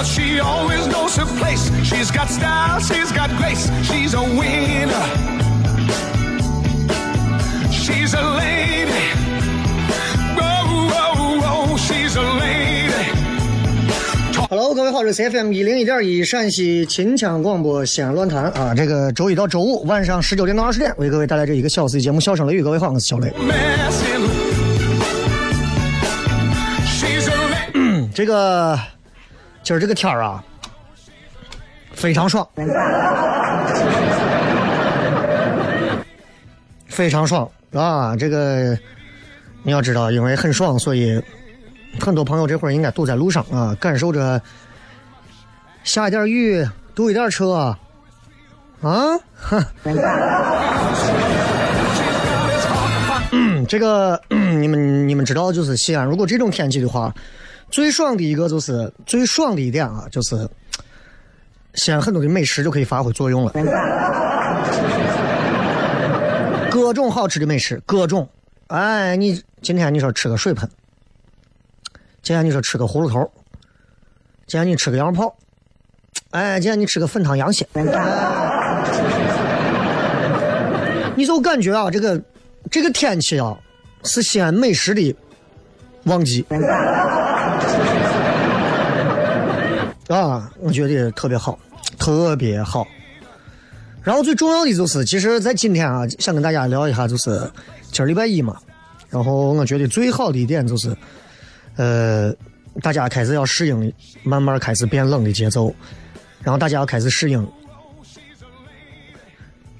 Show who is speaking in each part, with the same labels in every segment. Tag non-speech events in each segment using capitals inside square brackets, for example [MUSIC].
Speaker 1: But she always knows her place. She's got style, she's got grace. She's a winner. She's a lady. She's a.
Speaker 2: Hello，各位好，这是 FM 一零一点一陕西秦腔广播西安论坛啊，这个周一到周五晚上十九点到二十点为各位带来这一个小时的节目《笑声雷雨》，各位好，我是小雷。这个今儿这个天儿啊，非常爽，非常爽啊！这个你要知道，因为很爽，所以很多朋友这会儿应该堵在路上啊，感受着下一点雨，堵一点车啊，哼。[COUGHS] 这个 [COUGHS] 你们你们知道，就是西安，如果这种天气的话，最爽的一个就是最爽的一点啊，就是西安很多的美食就可以发挥作用了，各种好吃的美食，各种。哎，你今天你说吃个水盆，今天你说吃个葫芦头，今天你吃个羊肉泡，哎，今天你吃个粉汤羊血，[LAUGHS] 你就感觉啊，这个这个天气啊，是西安美食的旺季。啊，我觉得特别好，特别好。然后最重要的就是，其实，在今天啊，想跟大家聊一下，就是今儿礼拜一嘛。然后我觉得最好的一点就是，呃，大家开始要适应，慢慢开始变冷的节奏。然后大家要开始适应。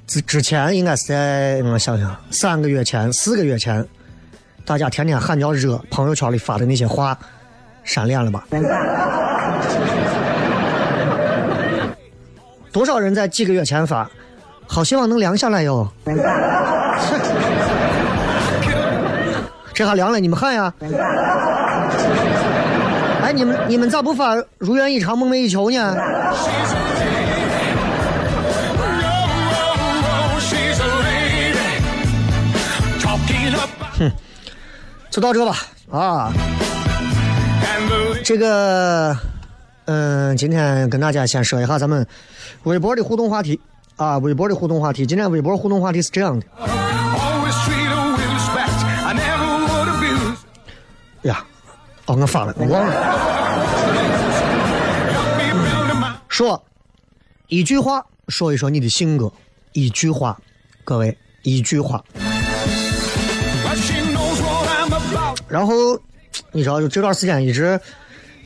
Speaker 2: 之之前应该是在我想想，三个月前、四个月前，大家天天喊叫热，朋友圈里发的那些话，删脸了吧？[LAUGHS] 多少人在几个月前发，好希望能凉下来哟。这还凉了，你们看呀？哎，你们你们咋不发如愿以偿、梦寐以求呢
Speaker 1: ？She's a lady. Talking up
Speaker 2: 就到这吧。啊，这个，嗯、今天跟大家先说一下咱们微博的互动话题啊，微博的互动话题。今天微博互动话题是这样的.呀，哦，我发了，我忘了。说一句话，说一说你的性格。一句话，各位，一句话。然后你知道，就这段时间一直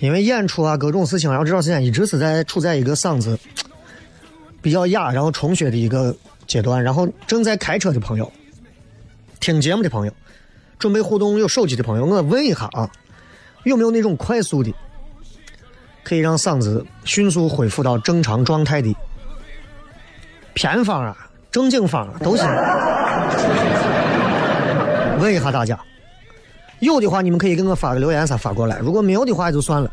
Speaker 2: 因为演出啊各种事情，然后这段时间一直是在处在一个嗓子比较哑，然后充血的一个阶段。然后正在开车的朋友、听节目的朋友、准备互动有手机的朋友，我问一下啊，有没有那种快速的可以让嗓子迅速恢复到正常状态的偏方啊、正经方啊都行。[LAUGHS] 问一下大家，有的话你们可以给我发个留言啥发过来，如果没有的话也就算了，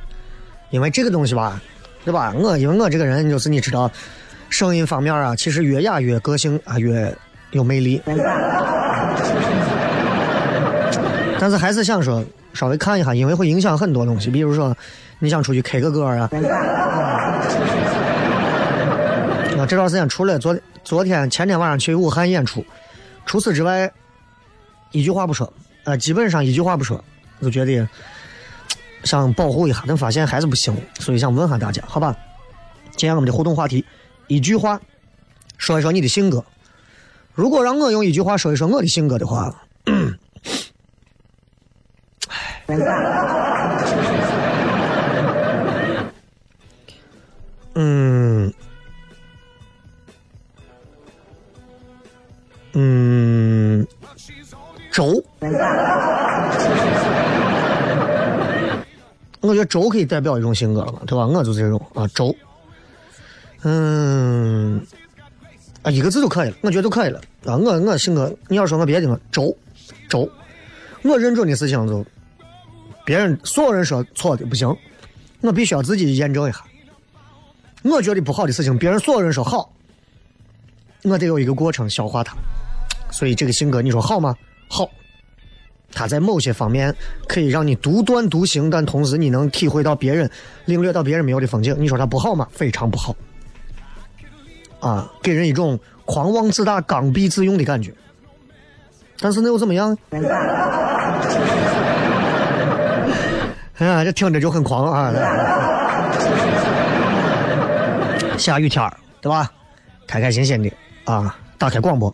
Speaker 2: 因为这个东西吧，对吧？我因为我这个人就是你知道，声音方面啊，其实越哑越个性啊，越有魅力。但是还是想说，稍微看一下，因为会影响很多东西，比如说你想出去 K 个歌啊。啊，这段时间除了昨昨天前天晚上去武汉演出，除此之外一句话不说，呃，基本上一句话不说，就觉得想保护一下，但发现还是不行，所以想问下大家，好吧？今天我们的互动话题，一句话说一说你的性格。如果让我用一句话说一说我的性格的话，嗯，嗯，轴，[LAUGHS] 我觉得轴可以代表一种性格了嘛，对吧？我就是这种啊，轴，嗯，啊，一个字就可以了，我觉得就可以了啊。我我性格，你要说我别的，轴，轴，我认准的事情就，别人所有人说错的不行，我必须要自己验证一下。我觉得不好的事情，别人所有人说好，我得有一个过程消化它。所以这个性格，你说好吗？好。它在某些方面可以让你独断独行，但同时你能体会到别人领略到别人没有的风景。你说它不好吗？非常不好。啊，给人一种狂妄自大、刚愎自用的感觉。但是那又怎么样？哎 [LAUGHS] 呀，这听着就很狂啊！下雨天儿，对吧？开开心心的啊，打开广播，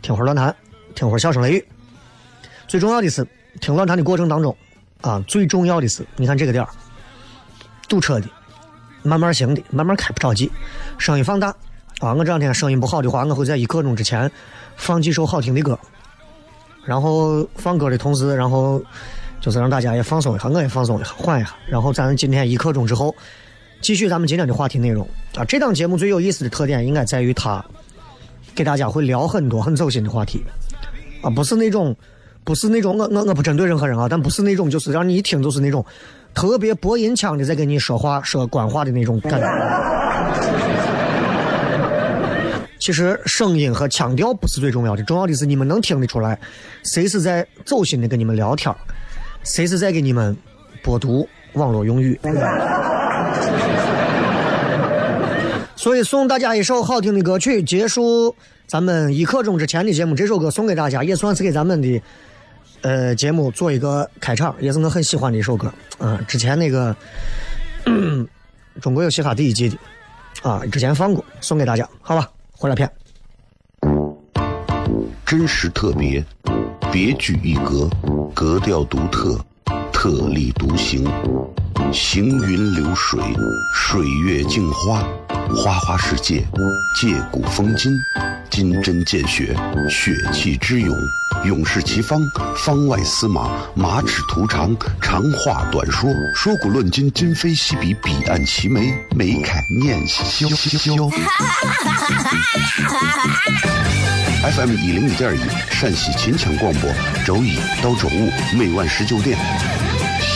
Speaker 2: 听会儿论坛，听会儿笑声雷雨。最重要的是，听论坛的过程当中，啊，最重要的是，你看这个点儿，堵车的，慢慢行的，慢慢开不着急，声音放大。啊，我这两天声音不好的话，我会在一刻钟之前放几首好听的歌，然后放歌的同时，然后就是让大家也放松一下，我也放松一下，缓一下。然后咱今天一刻钟之后。继续咱们今天的话题内容啊！这档节目最有意思的特点应该在于它给大家会聊很多很走心的话题啊，不是那种，不是那种我我我不针对任何人啊，但不是那种就是让你一听就是那种特别播音腔的在跟你说话说官话的那种感觉。其实声音和腔调不是最重要的，重要的是你们能听得出来谁是在走心的跟你们聊天，谁是在给你们播读网络用语。所以送大家一首好听的歌曲，结束咱们一刻钟之前的节目。这首歌送给大家，也算是给咱们的呃节目做一个开场，也是我很喜欢的一首歌。嗯，之前那个《中国有嘻哈》第一季的啊，之前放过，送给大家，好吧？回来片，
Speaker 3: 真实特别，别具一格，格调独特，特立独行，行云流水，水月镜花。花花世界，借古风今，金针见血，血气之勇，勇士齐方，方外司马，马齿图长，长话短说，说古论今，今非昔比，彼岸齐眉，眉开眼笑。[LAUGHS] FM 一零一点一，陕西秦腔广播，周一到周五每晚十九点，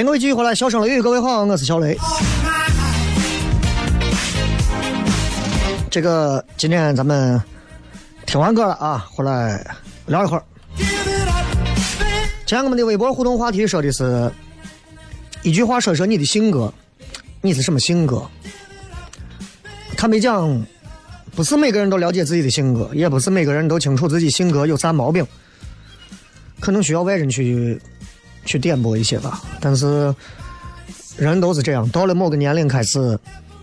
Speaker 2: 欢迎各位继续回来，小声雷雨，各位好，我是小雷。这个今天咱们听完歌了啊，回来聊一会儿。今天我们的微博互动话题说的是一句话，说说你的性格，你是什么性格？他没讲，不是每个人都了解自己的性格，也不是每个人都清楚自己性格有啥毛病，可能需要外人去去点拨一些吧。但是人都是这样，到了某个年龄开始，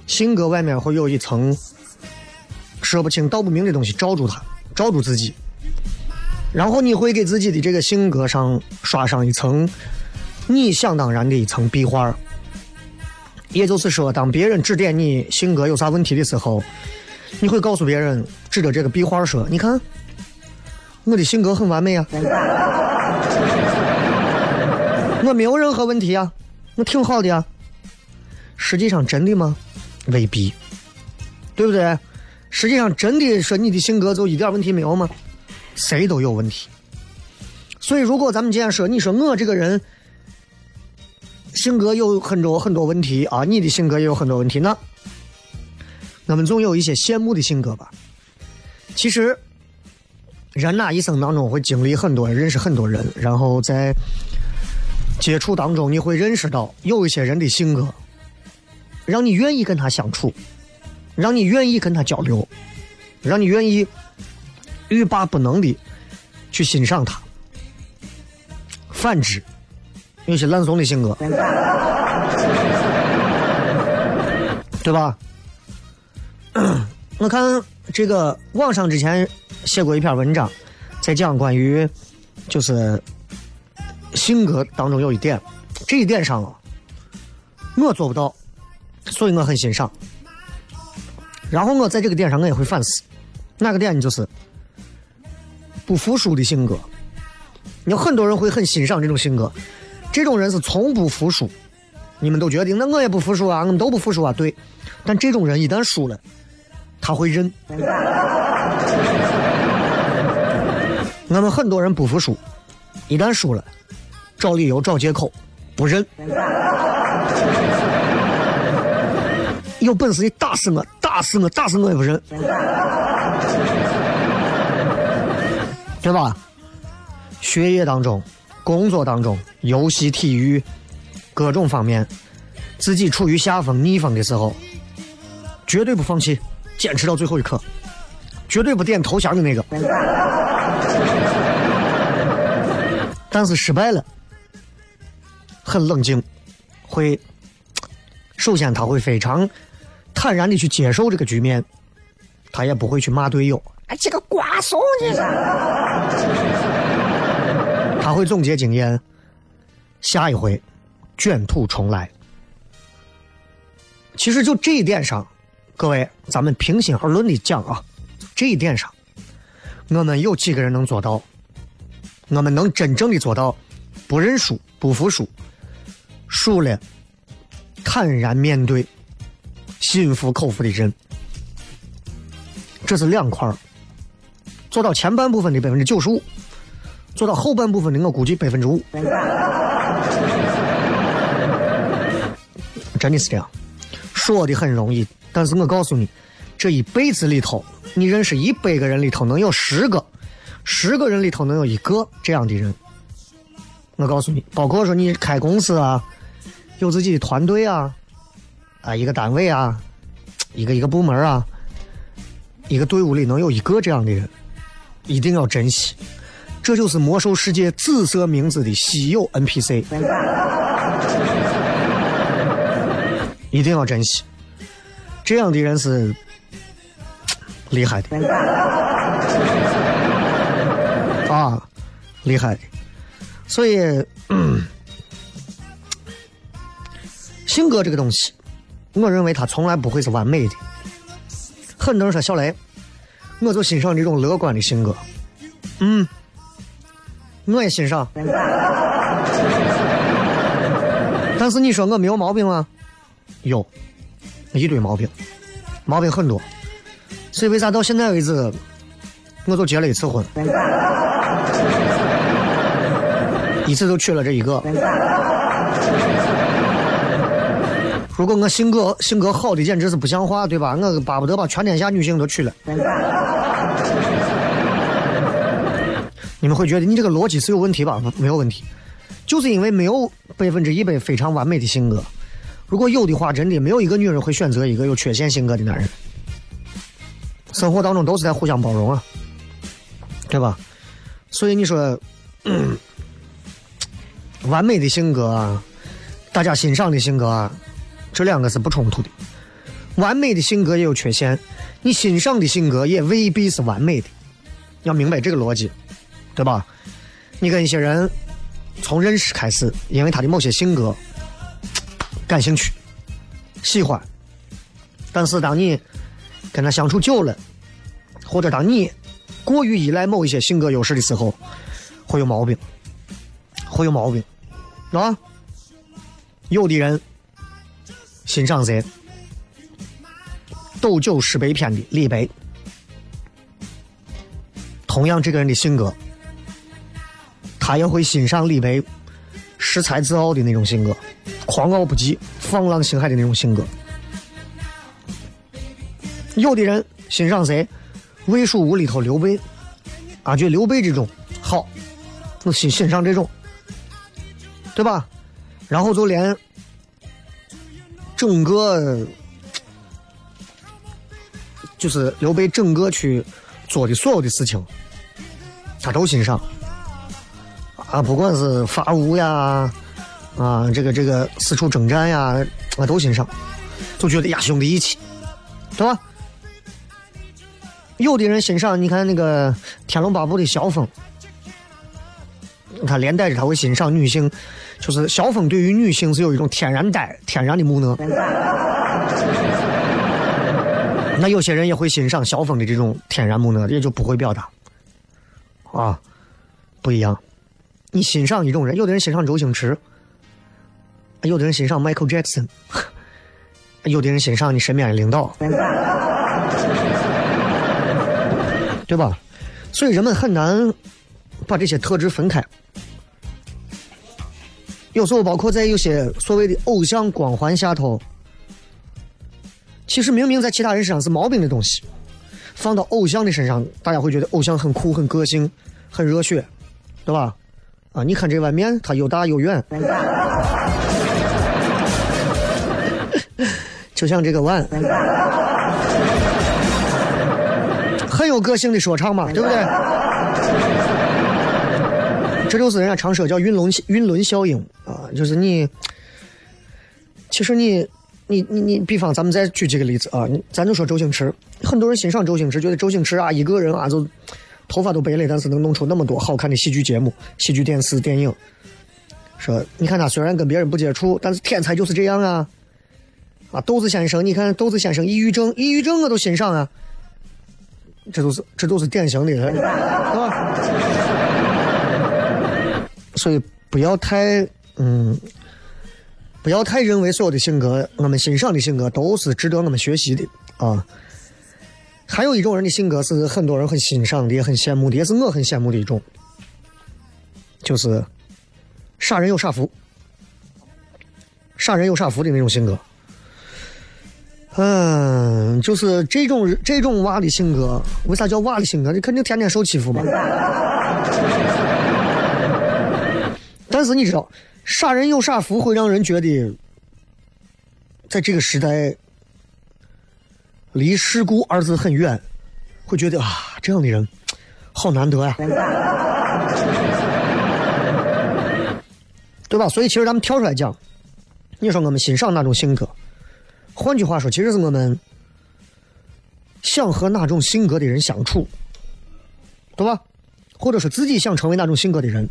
Speaker 2: 性格外面会有一层说不清道不明的东西罩住他，罩住自己，然后你会给自己的这个性格上刷上一层你想当然的一层壁画。也就是说，当别人指点你性格有啥问题的时候，你会告诉别人，指着这个壁画说：“你看，我的性格很完美啊，[LAUGHS] 我没有任何问题啊，我挺好的呀。”实际上，真的吗？未必，对不对？实际上，真的说你的性格就一点问题没有吗？谁都有问题。所以，如果咱们今天说，你说我这个人。性格有很多很多问题啊，你的性格也有很多问题呢。我们总有一些羡慕的性格吧。其实，人呐一生当中会经历很多，认识很多人，然后在接触当中，你会认识到有一些人的性格，让你愿意跟他相处，让你愿意跟他交流，让你愿意欲罢不能的去欣赏他。反之。有些烂怂的性格，对吧？[COUGHS] 我看这个网上之前写过一篇文章，在讲关于就是性格当中有一点，这一点上啊，我做不到，所以我很欣赏。然后我在这个点上我也会反思，哪个点呢？就是不服输的性格。有很多人会很欣赏这种性格。这种人是从不服输，你们都决定，那我也不服输啊，我们都不服输啊，对。但这种人一旦输了，他会认。[LAUGHS] 我们很多人不服输，一旦输了，找理由找借口，不认。有本事你打死我，打死我，打死我也不认，对吧？学业当中。工作当中，游戏、体育，各种方面，自己处于下风、逆风的时候，绝对不放弃，坚持到最后一刻，绝对不点投降的那个。[LAUGHS] 但是失败了，很冷静，会，[TSK] 首先他会非常坦然的去接受这个局面，他也不会去骂队友，哎，这个瓜怂你是。[LAUGHS] 他会总结经验，下一回卷土重来。其实就这一点上，各位，咱们平心而论的讲啊，这一点上，我们有几个人能做到？我们能真正的做到不认输、不服输，输了坦然面对，心服口服的人，这是两块做到前半部分的百分之九十五。做到后半部分的，我估计百分之五，真的是这样。说的很容易，但是我告诉你，这一辈子里头，你认识一百个人里头能有十个，十个人里头能有一个这样的人。我告诉你，包括说你开公司啊，有自己的团队啊，啊，一个单位啊，一个一个部门啊，一个队伍里能有一个这样的人，一定要珍惜。这就是魔兽世界紫色名字的稀有 NPC，一定要珍惜。这样的人是厉害的啊，厉害。所以，性格这个东西，我认为他从来不会是完美的。很多人说小雷，我就欣赏这种乐观的性格。嗯。我也欣赏，[LAUGHS] 但是你说我没有毛病吗？有，一堆毛病，毛病很多。所以为啥到现在为止，我就结了一次婚？一次就娶了这一个。如果我性格性格好的简直是不像话，对吧？我巴不得把全天下女性都娶了。[LAUGHS] 你们会觉得你这个逻辑是有问题吧？没有问题，就是因为没有百分之一百非常完美的性格。如果有的话，真的没有一个女人会选择一个有缺陷性格的男人。生活当中都是在互相包容啊，对吧？所以你说，完美的性格啊，大家欣赏的性格啊，这两个是不冲突的。完美的性格也有缺陷，你欣赏的性格也未必是完美的，要明白这个逻辑，对吧？你跟一些人从认识开始，因为他的某些性格感兴趣、喜欢，但是当你跟他相处久了，或者当你过于依赖某一些性格优势的时候，会有毛病，会有毛病，啊？有的人欣赏谁？斗酒诗碑篇的李白，同样这个人的性格，他也会欣赏李白恃才自傲的那种性格，狂傲不羁、放浪形骸的那种性格。有的人欣赏谁？魏蜀吴里头刘备，啊，觉得刘备这种好，我欣欣赏这种，对吧？然后就连整个就是刘备整个去做的所有的事情，他都欣赏啊，不管是伐吴呀，啊，这个这个四处征战呀，啊，都欣赏，就觉得呀兄弟义气，对吧？有的人欣赏，你看那个《天龙八部》的萧峰，他连带着他会欣赏女性，就是萧峰对于女性是有一种天然呆、天然的木讷。[LAUGHS] 那有些人也会欣赏萧峰的这种天然木讷，也就不会表达。啊，不一样。你欣赏一种人，有的人欣赏周星驰，有的人欣赏 Michael Jackson，有的人欣赏你身边的领导。对吧？所以人们很难把这些特质分开。有时候，包括在有些所谓的偶像光环下头，其实明明在其他人身上是毛病的东西，放到偶像的身上，大家会觉得偶像很酷、很个性、很热血，对吧？啊，你看这碗面，它又大又圆，[LAUGHS] 就像这个碗。很有个性的说唱嘛，对不对？这就是人家常说叫云轮云轮效应啊，就是你，其实你，你你你，比方咱们再举几个例子啊，咱就说周星驰，很多人欣赏周星驰，觉得周星驰啊一个人啊就头发都白了，但是能弄出那么多好看的喜剧节目、喜剧电视、电影。说你看他虽然跟别人不接触，但是天才就是这样啊！啊，豆子先生，你看豆子先生抑郁症，抑郁症我都欣赏啊。这都是这都是典型的，是吧？所以不要太嗯，不要太认为所有的性格，我们欣赏的性格都是值得我们学习的啊。还有一种人的性格是很多人很欣赏的，也很羡慕的，也是我很羡慕的一种，就是傻人有傻福，傻人有傻福的那种性格。嗯，就是这种这种娃的性格，为啥叫娃的性格？你肯定天天受欺负嘛。但是你知道，傻人有傻福会让人觉得，在这个时代，离世故二字很远，会觉得啊，这样的人好难得呀，[LAUGHS] 对吧？所以其实咱们跳出来讲，你说我们欣赏哪种性格？换句话说，其实是我们想和哪种性格的人相处，对吧？或者是自己想成为哪种性格的人。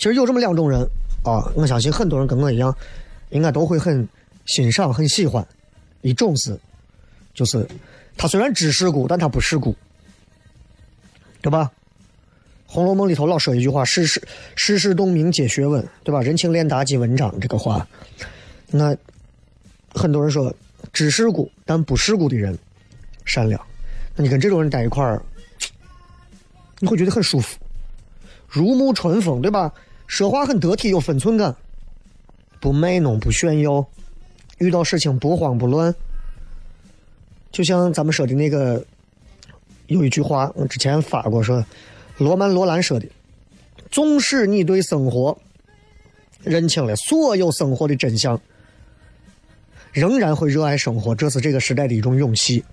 Speaker 2: 其实有这么两种人啊，我相信很多人跟我一样，应该都会很欣赏、很喜欢。一种是，就是他虽然知世故，但他不世故，对吧？《红楼梦》里头老说一句话：“世事世事洞明皆学问”，对吧？“人情练达即文章”这个话。那很多人说知世故但不世故的人善良，那你跟这种人在一块儿，你会觉得很舒服。如沐春风，对吧？说话很得体，有分寸感，不卖弄，不炫耀，遇到事情不慌不乱。就像咱们说的那个，有一句话，我之前发过，说罗曼·罗兰说的：“纵使你对生活认清了所有生活的真相，仍然会热爱生活，这是这个时代的一种勇气。”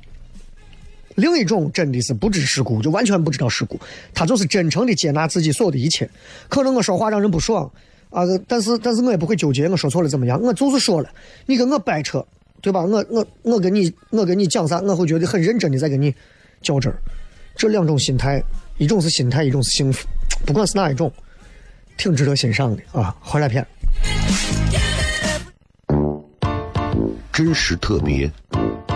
Speaker 2: 另一种真的是不知世故，就完全不知道世故，他就是真诚的接纳自己所有的一切。可能我说话让人不爽啊，但是但是我也不会纠结，我说错了怎么样？我就是说了，你跟我掰扯，对吧？我我我跟你我跟你讲啥，我会觉得很认真的在跟你较真儿。这两种心态，一种是心态，一种是幸福，不管是哪一种，挺值得欣赏的啊。回来片，
Speaker 3: 真实特别，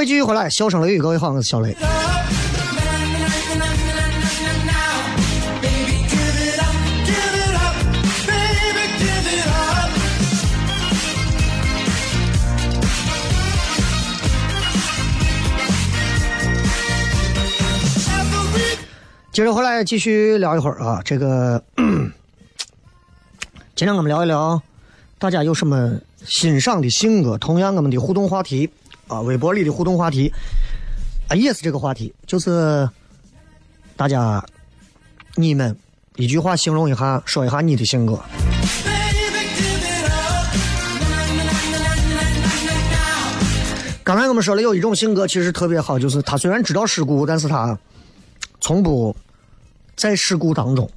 Speaker 2: 位继续回来，笑声雷雨，各位好，我是小雷。接着回来继续聊一会儿啊，这个 [CLEARS THROAT] 今天我们聊一聊大家有什么欣赏的性格。同样，我们的互动话题啊，微博里的互动话题啊，也是这个话题，就是大家你们一句话形容一下，说一下你的性格。刚才我们说了，有一种性格其实特别好，就是他虽然知道事故，但是他从不在事故当中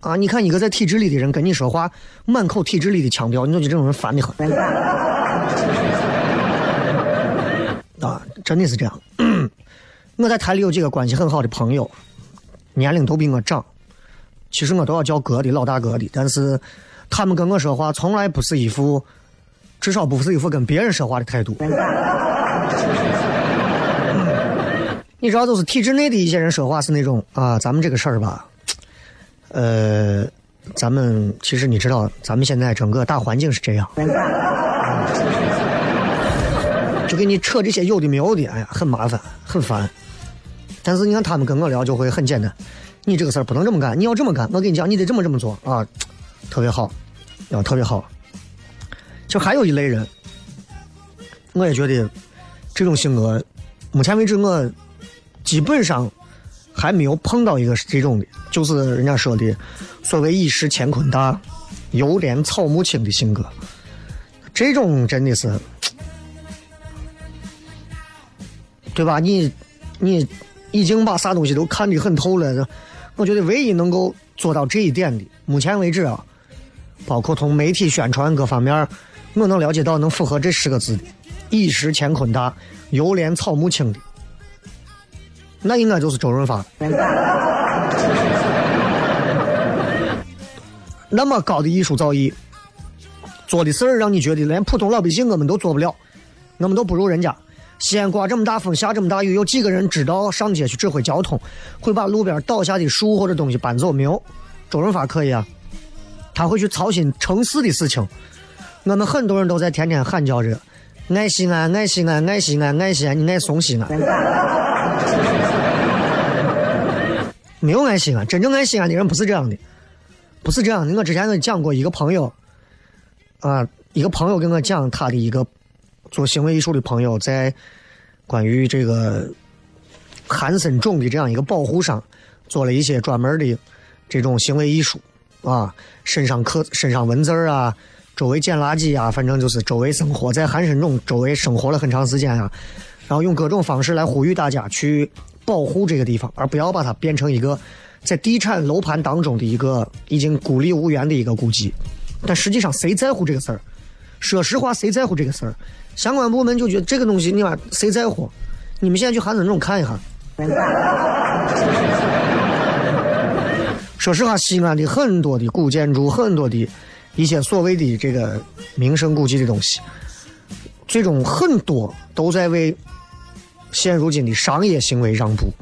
Speaker 2: 啊。你看一个在体制里的人跟你说话，满口体制里的腔调，你就觉这种人烦的很，真的是这样。[CLEARS THROAT] 我在台里有几个关系很好的朋友，年龄都比我长，其实我都要叫哥的老大哥的，但是他们跟我说话从来不是一副，至少不是一副跟别人说话的态度。[LAUGHS] 你知道，就是体制内的一些人说话是那种啊，咱们这个事儿吧，呃，咱们其实你知道，咱们现在整个大环境是这样，就给你扯这些有的没有的，哎呀，很麻烦，很烦。但是你看他们跟我聊就会很简单，你这个事儿不能这么干，你要这么干，我跟你讲，你得这么这么做啊，特别好，啊，特别好。就还有一类人，我也觉得这种性格，目前为止我基本上还没有碰到一个是这种的，就是人家说的所谓一时乾坤大，犹怜草木青的性格。这种真的是，对吧？你你已经把啥东西都看得很透了，我觉得唯一能够做到这一点的，目前为止啊，包括从媒体宣传各方面，我能了解到能符合这十个字的“一时乾坤大，犹怜草木青”的，那应该就是周润发。[LAUGHS] 那么高的艺术造诣，做的事儿让你觉得连普通老百姓我们都做不了，我们都不如人家。西安刮这么大风，下这么大雨，有几个人知道上街去指挥交通，会把路边倒下的树或者东西搬走？没有，周润发可以啊，他会去操心城市的事情。我们很多人都在天天喊叫着“爱西安，爱西安，爱西安，爱西安”，你爱怂西安？没有爱西安，真正爱西安的人不是这样的，不是这样的。我之前跟你讲过一个朋友，啊，一个朋友跟我讲他的一个。做行为艺术的朋友在关于这个韩森种的这样一个保护上做了一些专门的这种行为艺术啊，身上刻身上纹字啊，周围捡垃圾啊，反正就是周围生活在韩森种周围生活了很长时间啊，然后用各种方式来呼吁大家去保护这个地方，而不要把它变成一个在地产楼盘当中的一个已经孤立无援的一个孤寂。但实际上谁在乎这个事儿？说实话，谁在乎这个事儿？相关部门就觉得这个东西，你妈谁在乎？你们现在去韩森种看一下。说实话，西安的很多的古建筑，很多的一些所谓的这个名胜古迹的东西，最终很多都在为现如今的商业行为让步。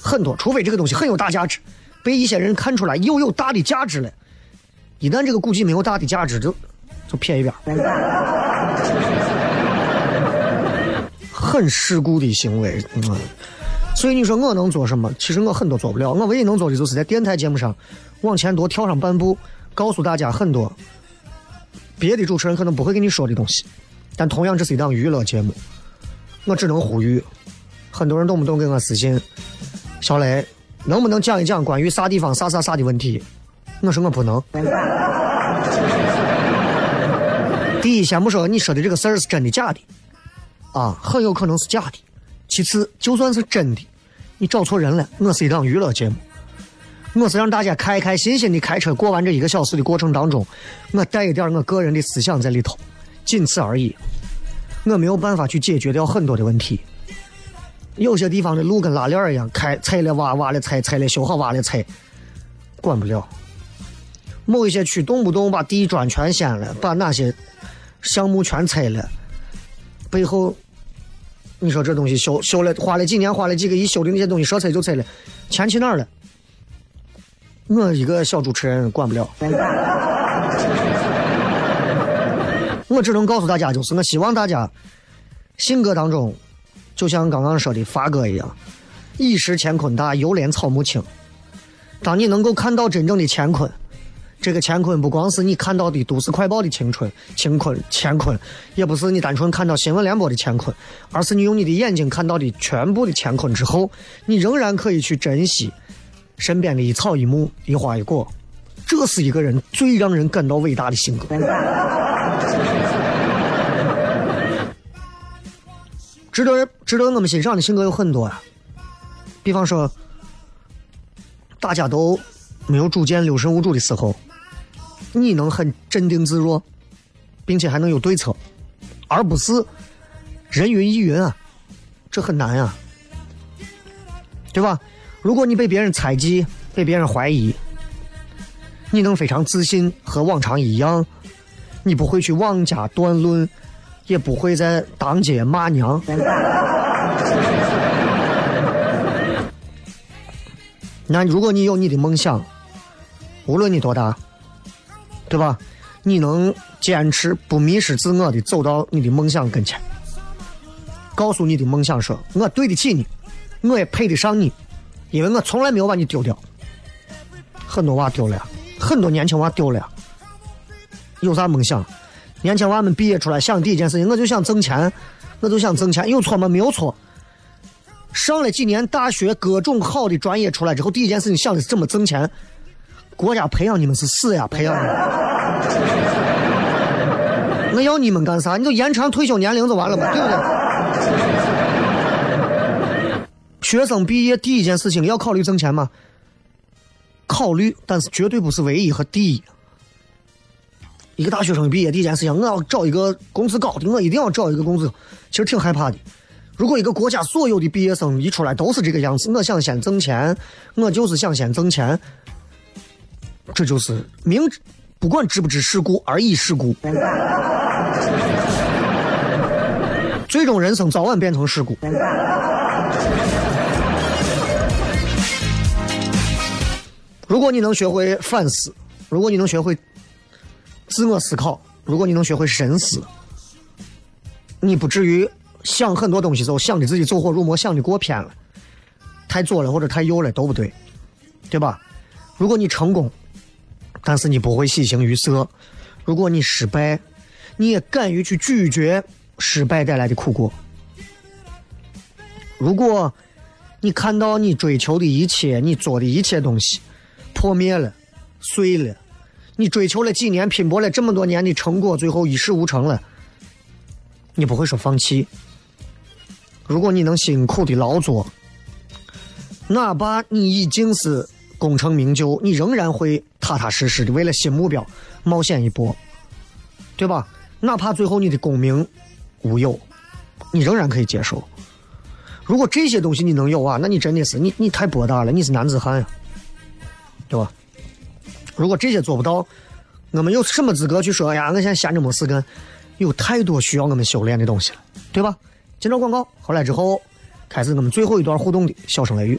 Speaker 2: 很多，除非这个东西很有大价值，被一些人看出来又有大的价值了。一旦这个古迹没有大的价值，就就撇一边。很世故的行为，嗯，所以你说我能做什么？其实我很多做不了。我唯一能做的就是在电台节目上往前多跳上半步，告诉大家很多别的主持人可能不会跟你说的东西。但同样，这是一档娱乐节目，我只能呼吁。很多人动不动给我私信，小雷，能不能讲一讲关于啥地方啥啥啥的问题？我说我不能。先不说你说的这个事儿是真的假的。啊，很有可能是假的。其次，就算是真的，你找错人了。我是一档娱乐节目，我是让大家开开心心的开车过完这一个小时的过程当中，我带一点我个人的思想在里头，仅此而已。我没有办法去解决掉很多的问题。有些地方的路跟拉链一样，开踩了挖，挖了踩，踩了修好，挖了踩，管不了。某一些区动不动把地砖全掀了，把那些项目全拆了。背后，你说这东西修修了，花了几年，花了几个亿修的那些东西，说拆就拆了，钱去哪儿了？我一个小主持人管不了。[LAUGHS] 我只能告诉大家，就是我希望大家性格当中，就像刚刚说的发哥一样，一时乾坤大，犹怜草木青。当你能够看到真正的乾坤。这个乾坤不光是你看到的《都市快报》的乾坤，乾坤乾坤，也不是你单纯看到新闻联播的乾坤，而是你用你的眼睛看到的全部的乾坤之后，你仍然可以去珍惜身边的一草一木、一花一果。这是一个人最让人感到伟大的性格。值得值得我们欣赏的性格有很多呀，比方说，大家都没有主见、六神无主的时候。你能很镇定自若，并且还能有对策，而不是人云亦云啊，这很难啊，对吧？如果你被别人猜忌、被别人怀疑，你能非常自信，和往常一样，你不会去妄加断论，也不会在当街骂娘。[LAUGHS] 那如果你有你的梦想，无论你多大。对吧？你能坚持不迷失自我的走到你的梦想跟前，告诉你的梦想说：“我对得起你，我也配得上你，因为我从来没有把你丢掉。”很多娃丢了，很多年轻娃丢了。有啥梦想？年轻娃们毕业出来想第一件事情，我就想挣钱，我就想挣钱，有错吗？没有错。上了几年大学，各种好的专业出来之后，第一件事情想的是怎么挣钱。国家培养你们是死呀，培养你们。我要你们干啥？你就延长退休年龄就完了嘛，对不对？学生毕业第一件事情要考虑挣钱吗？考虑，但是绝对不是唯一和第一。一个大学生毕业第一件事情，我要找一个工资高的，我一定要找一个工资。其实挺害怕的。如果一个国家所有的毕业生一出来都是这个样子，我想先挣钱，我就是想先挣钱，这就是明知不管知不知世故而已世故，最终人生早晚变成事故。如果你能学会反思，如果你能学会自我思考，如果你能学会深思，你不至于想很多东西时候想的自己走火入魔，想的过偏了，太左了或者太右了都不对，对吧？如果你成功，但是你不会喜形于色；如果你失败，你也敢于去拒绝失败带来的苦果。如果你看到你追求的一切，你做的一切东西破灭了、碎了，你追求了几年、拼搏了这么多年的成果，最后一事无成了，你不会说放弃。如果你能辛苦的劳作，哪怕你已经是功成名就，你仍然会踏踏实实的为了新目标冒险一搏，对吧？哪怕最后你的功名无有，你仍然可以接受。如果这些东西你能有啊，那你真的是你你太博大了，你是男子汉呀，对吧？如果这些做不到，我们有什么资格去说哎呀？我现在闲着没事干，有太多需要我们修炼的东西了，对吧？接着广告，回来之后开始我们最后一段互动的笑声雷雨。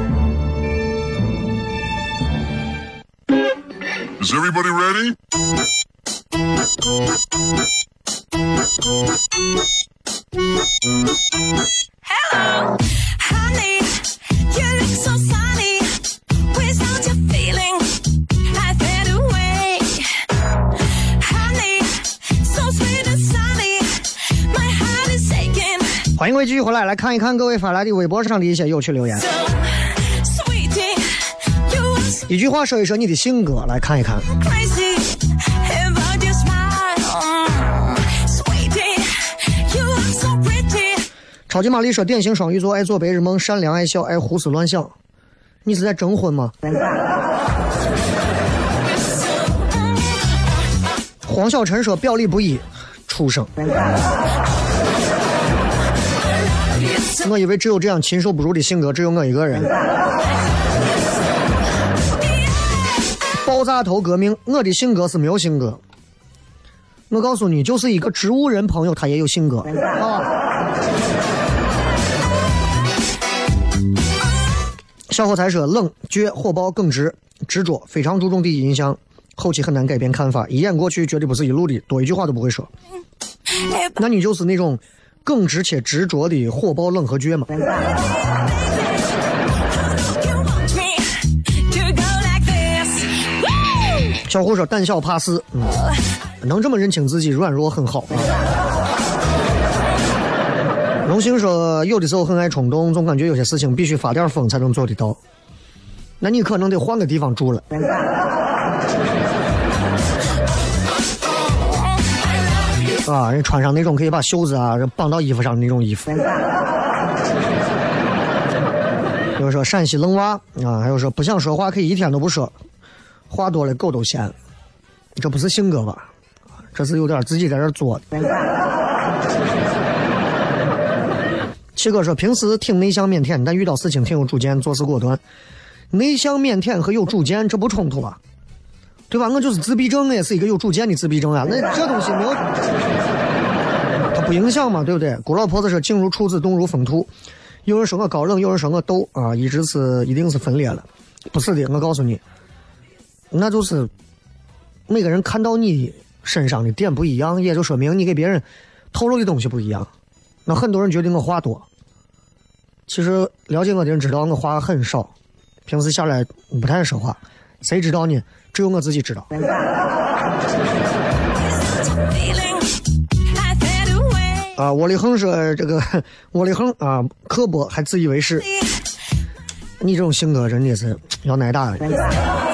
Speaker 4: Is everybody ready?
Speaker 5: Honey, you look so sunny. Without your feeling, I fade away. Honey, so sweet and sunny. My heart is aching. [LAUGHS]
Speaker 2: 欢迎各位继续回来，来看一看各位发来的微博上的一些有趣留言。
Speaker 5: So
Speaker 2: 一句话说一说你的性格，来看一看。
Speaker 5: Mm.
Speaker 2: 超级玛丽说：“典型双鱼座，爱做白日梦，善良爱笑，爱胡思乱想。你是在征婚吗？”黄晓晨说：“表里不一，畜生。”我以为只有这样禽兽不如的性格，只有我一个人。爆炸头革命，我的性格是没有性格。我告诉你，就是一个植物人朋友，他也有性格 [LAUGHS] 啊。小伙才说冷、倔、火爆、耿直、执着，非常注重第一印象，后期很难改变看法，一眼过去绝对不是一路的，多一句话都不会说。[LAUGHS] 那你就是那种耿直且执着的火爆、冷和倔嘛？小胡说胆小怕事，嗯，[LAUGHS] 能这么认清自己软弱很好啊。荣幸说有的时候很爱冲动，总感觉有些事情必须发点疯才能做得到。那你可能得换个地方住了。啊，人穿上那种可以把袖子啊绑到衣服上的那种衣服。有说陕西愣娃啊，还有说不想说话可以一天都不说，话多了狗都嫌，这不是性格吧？这是有点自己在这作。七哥说平时挺内向腼腆，但遇到事情挺有主见，做事果断。内向腼腆和有主见这不冲突啊，对吧？我就是自闭症，我也是一个有主见的自闭症啊。那这东西没有，它不影响嘛，对不对？姑老婆子说静如处子，动如风土。有人说我高冷，有人说我逗啊，一直是一定是分裂了，不是的，我告诉你，那就是每个人看到你身上的点不一样，也就说明你给别人透露的东西不一样。那很多人觉得我话多，其实了解我的人知道我话很少，平时下来不太说话，谁知道呢？只有我自己知道。啊，窝里横说这个窝里横啊，刻薄还自以为是，你这种性格真的是要挨打的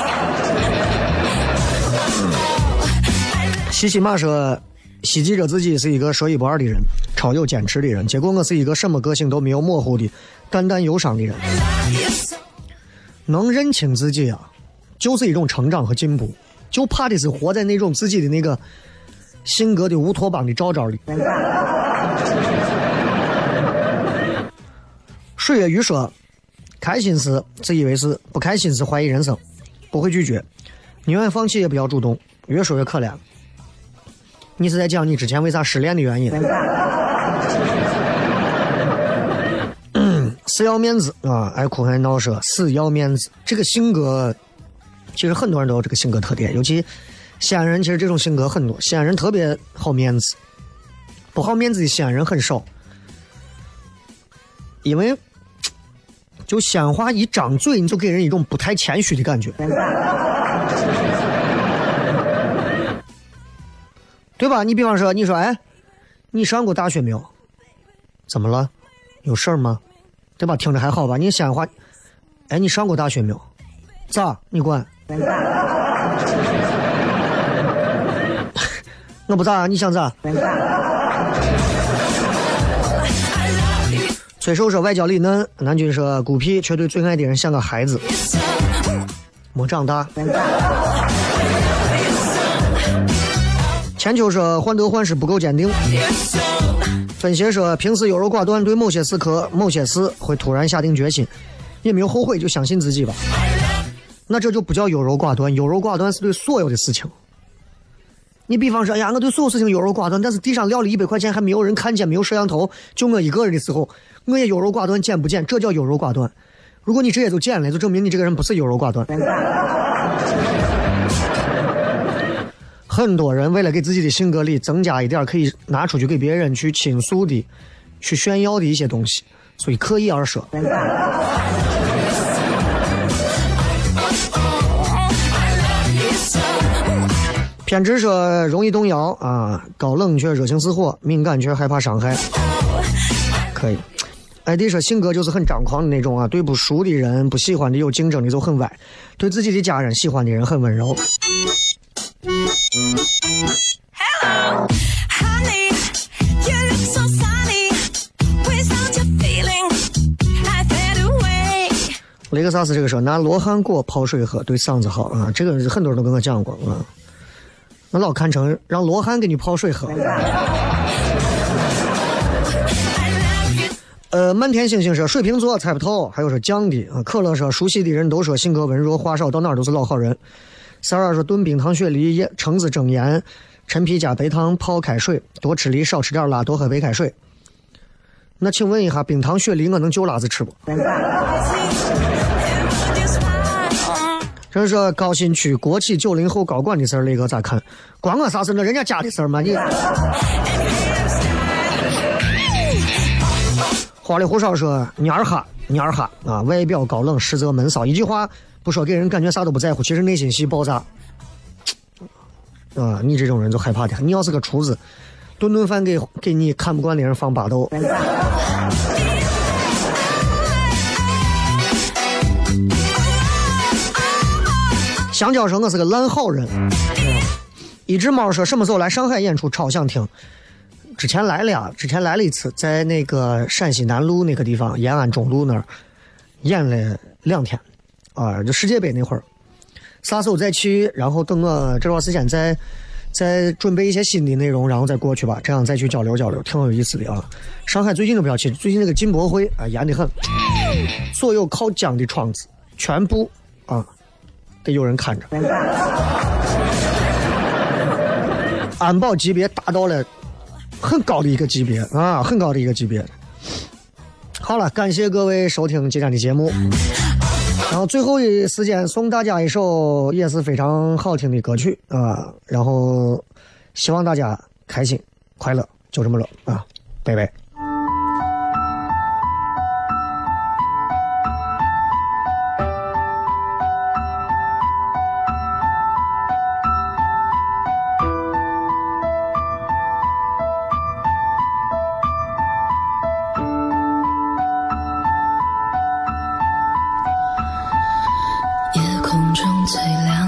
Speaker 2: 西西马说，希冀着自己是一个说一不二的人，超有坚持的人，结果我是一个什么个性都没有模糊的淡淡忧伤的人。能认清自己啊，就是一种成长和进步。就怕的是活在那种自己的那个性格的乌托邦的罩罩里。[LAUGHS] 水月鱼说：“开心时自以为是，不开心时怀疑人生，不会拒绝，宁愿放弃也不要主动。”越说越可怜。你是在讲你之前为啥失恋的原因？[LAUGHS] 死要面子啊，爱哭爱闹说死要面子。这个性格，其实很多人都有这个性格特点，尤其西安人，其实这种性格很多。西安人特别好面子，不好面子的西安人很少，因为就西安话一张嘴，你就给人一种不太谦虚的感觉，对吧？你比方说，你说，哎，你上过大学没有？怎么了？有事儿吗？对吧？听着还好吧？你西安话，哎，你上过大学没有？咋？你管？[LAUGHS] 我不咋，你想咋？崔寿说外焦里嫩，南军说孤僻，却对最爱的人像个孩子，没长大。千秋说患得患失不够坚定。分析说平时优柔寡断，对某些时刻、某些事会突然下定决心，也没有后悔，就相信自己吧。那这就不叫优柔寡断，优柔寡断是对所有的事情。你比方说，哎呀，我对所有事情优柔寡断，但是地上撂了一百块钱还没有人看见，没有摄像头，就我一个人的时候，我也优柔寡断，捡不捡？这叫优柔寡断。如果你直接就捡了，就证明你这个人不是优柔寡断。很多人为了给自己的性格里增加一点可以拿出去给别人去倾诉的、去炫耀的一些东西，所以刻意而说。偏执说容易动摇啊，高冷却热情似火，敏感却害怕伤害。可以。艾迪说性格就是很张狂的那种啊，对不熟的人、不喜欢的、有竞争的就很歪，对自己的家人、喜欢的人很温柔。
Speaker 5: Honey, you look so sunny. Without your feeling, I fade away.
Speaker 2: 雷克萨斯这个说拿罗汉果泡水喝对嗓子好啊，这个很多人都跟我讲过啊。我老看成让罗汉给你泡水喝。[LAUGHS] 呃，漫天星星说水瓶座猜不透，还有说犟的啊。可乐说熟悉的人都说性格温柔，话少，到哪儿都是老好人。三儿说炖冰糖雪梨，橙子蒸盐，陈皮加白糖泡开水，多吃梨少吃点辣，多喝白开水。那请问一下，冰糖雪梨我能就辣子吃不
Speaker 5: ？Just fine.
Speaker 2: 这是高新区国企九零后高管的事儿，雷哥咋看？关我啥事？那人家家的事儿嘛。你花里胡哨说蔫儿哈蔫儿哈啊，外表高冷，实则闷骚，一句话不说，给人感觉啥都不在乎，其实内心戏爆炸。啊，你这种人就害怕的。你要是个厨子，顿顿饭给给你看不惯的人放巴豆。[LAUGHS] 香蕉说我是个烂好人。一只猫说什么时候来上海演出，超想听。之前来了呀，之前来了一次，在那个陕西南路那个地方，延安中路那儿演了两天，啊，就世界杯那会儿，啥时候再去？然后等我这段时间再再准备一些新的内容，然后再过去吧，这样再去交流交流，挺有意思的啊。上海最近都不要去，最近那个进博会啊严得很，所有靠江的窗子全部啊得有人看着。安保级别达到了很高的一个级别啊，很高的一个级别。好了，感谢各位收听今天的节目。然后最后一时间送大家一首也是非常好听的歌曲啊，然后希望大家开心快乐，就这么着啊，拜拜。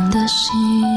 Speaker 6: 的心，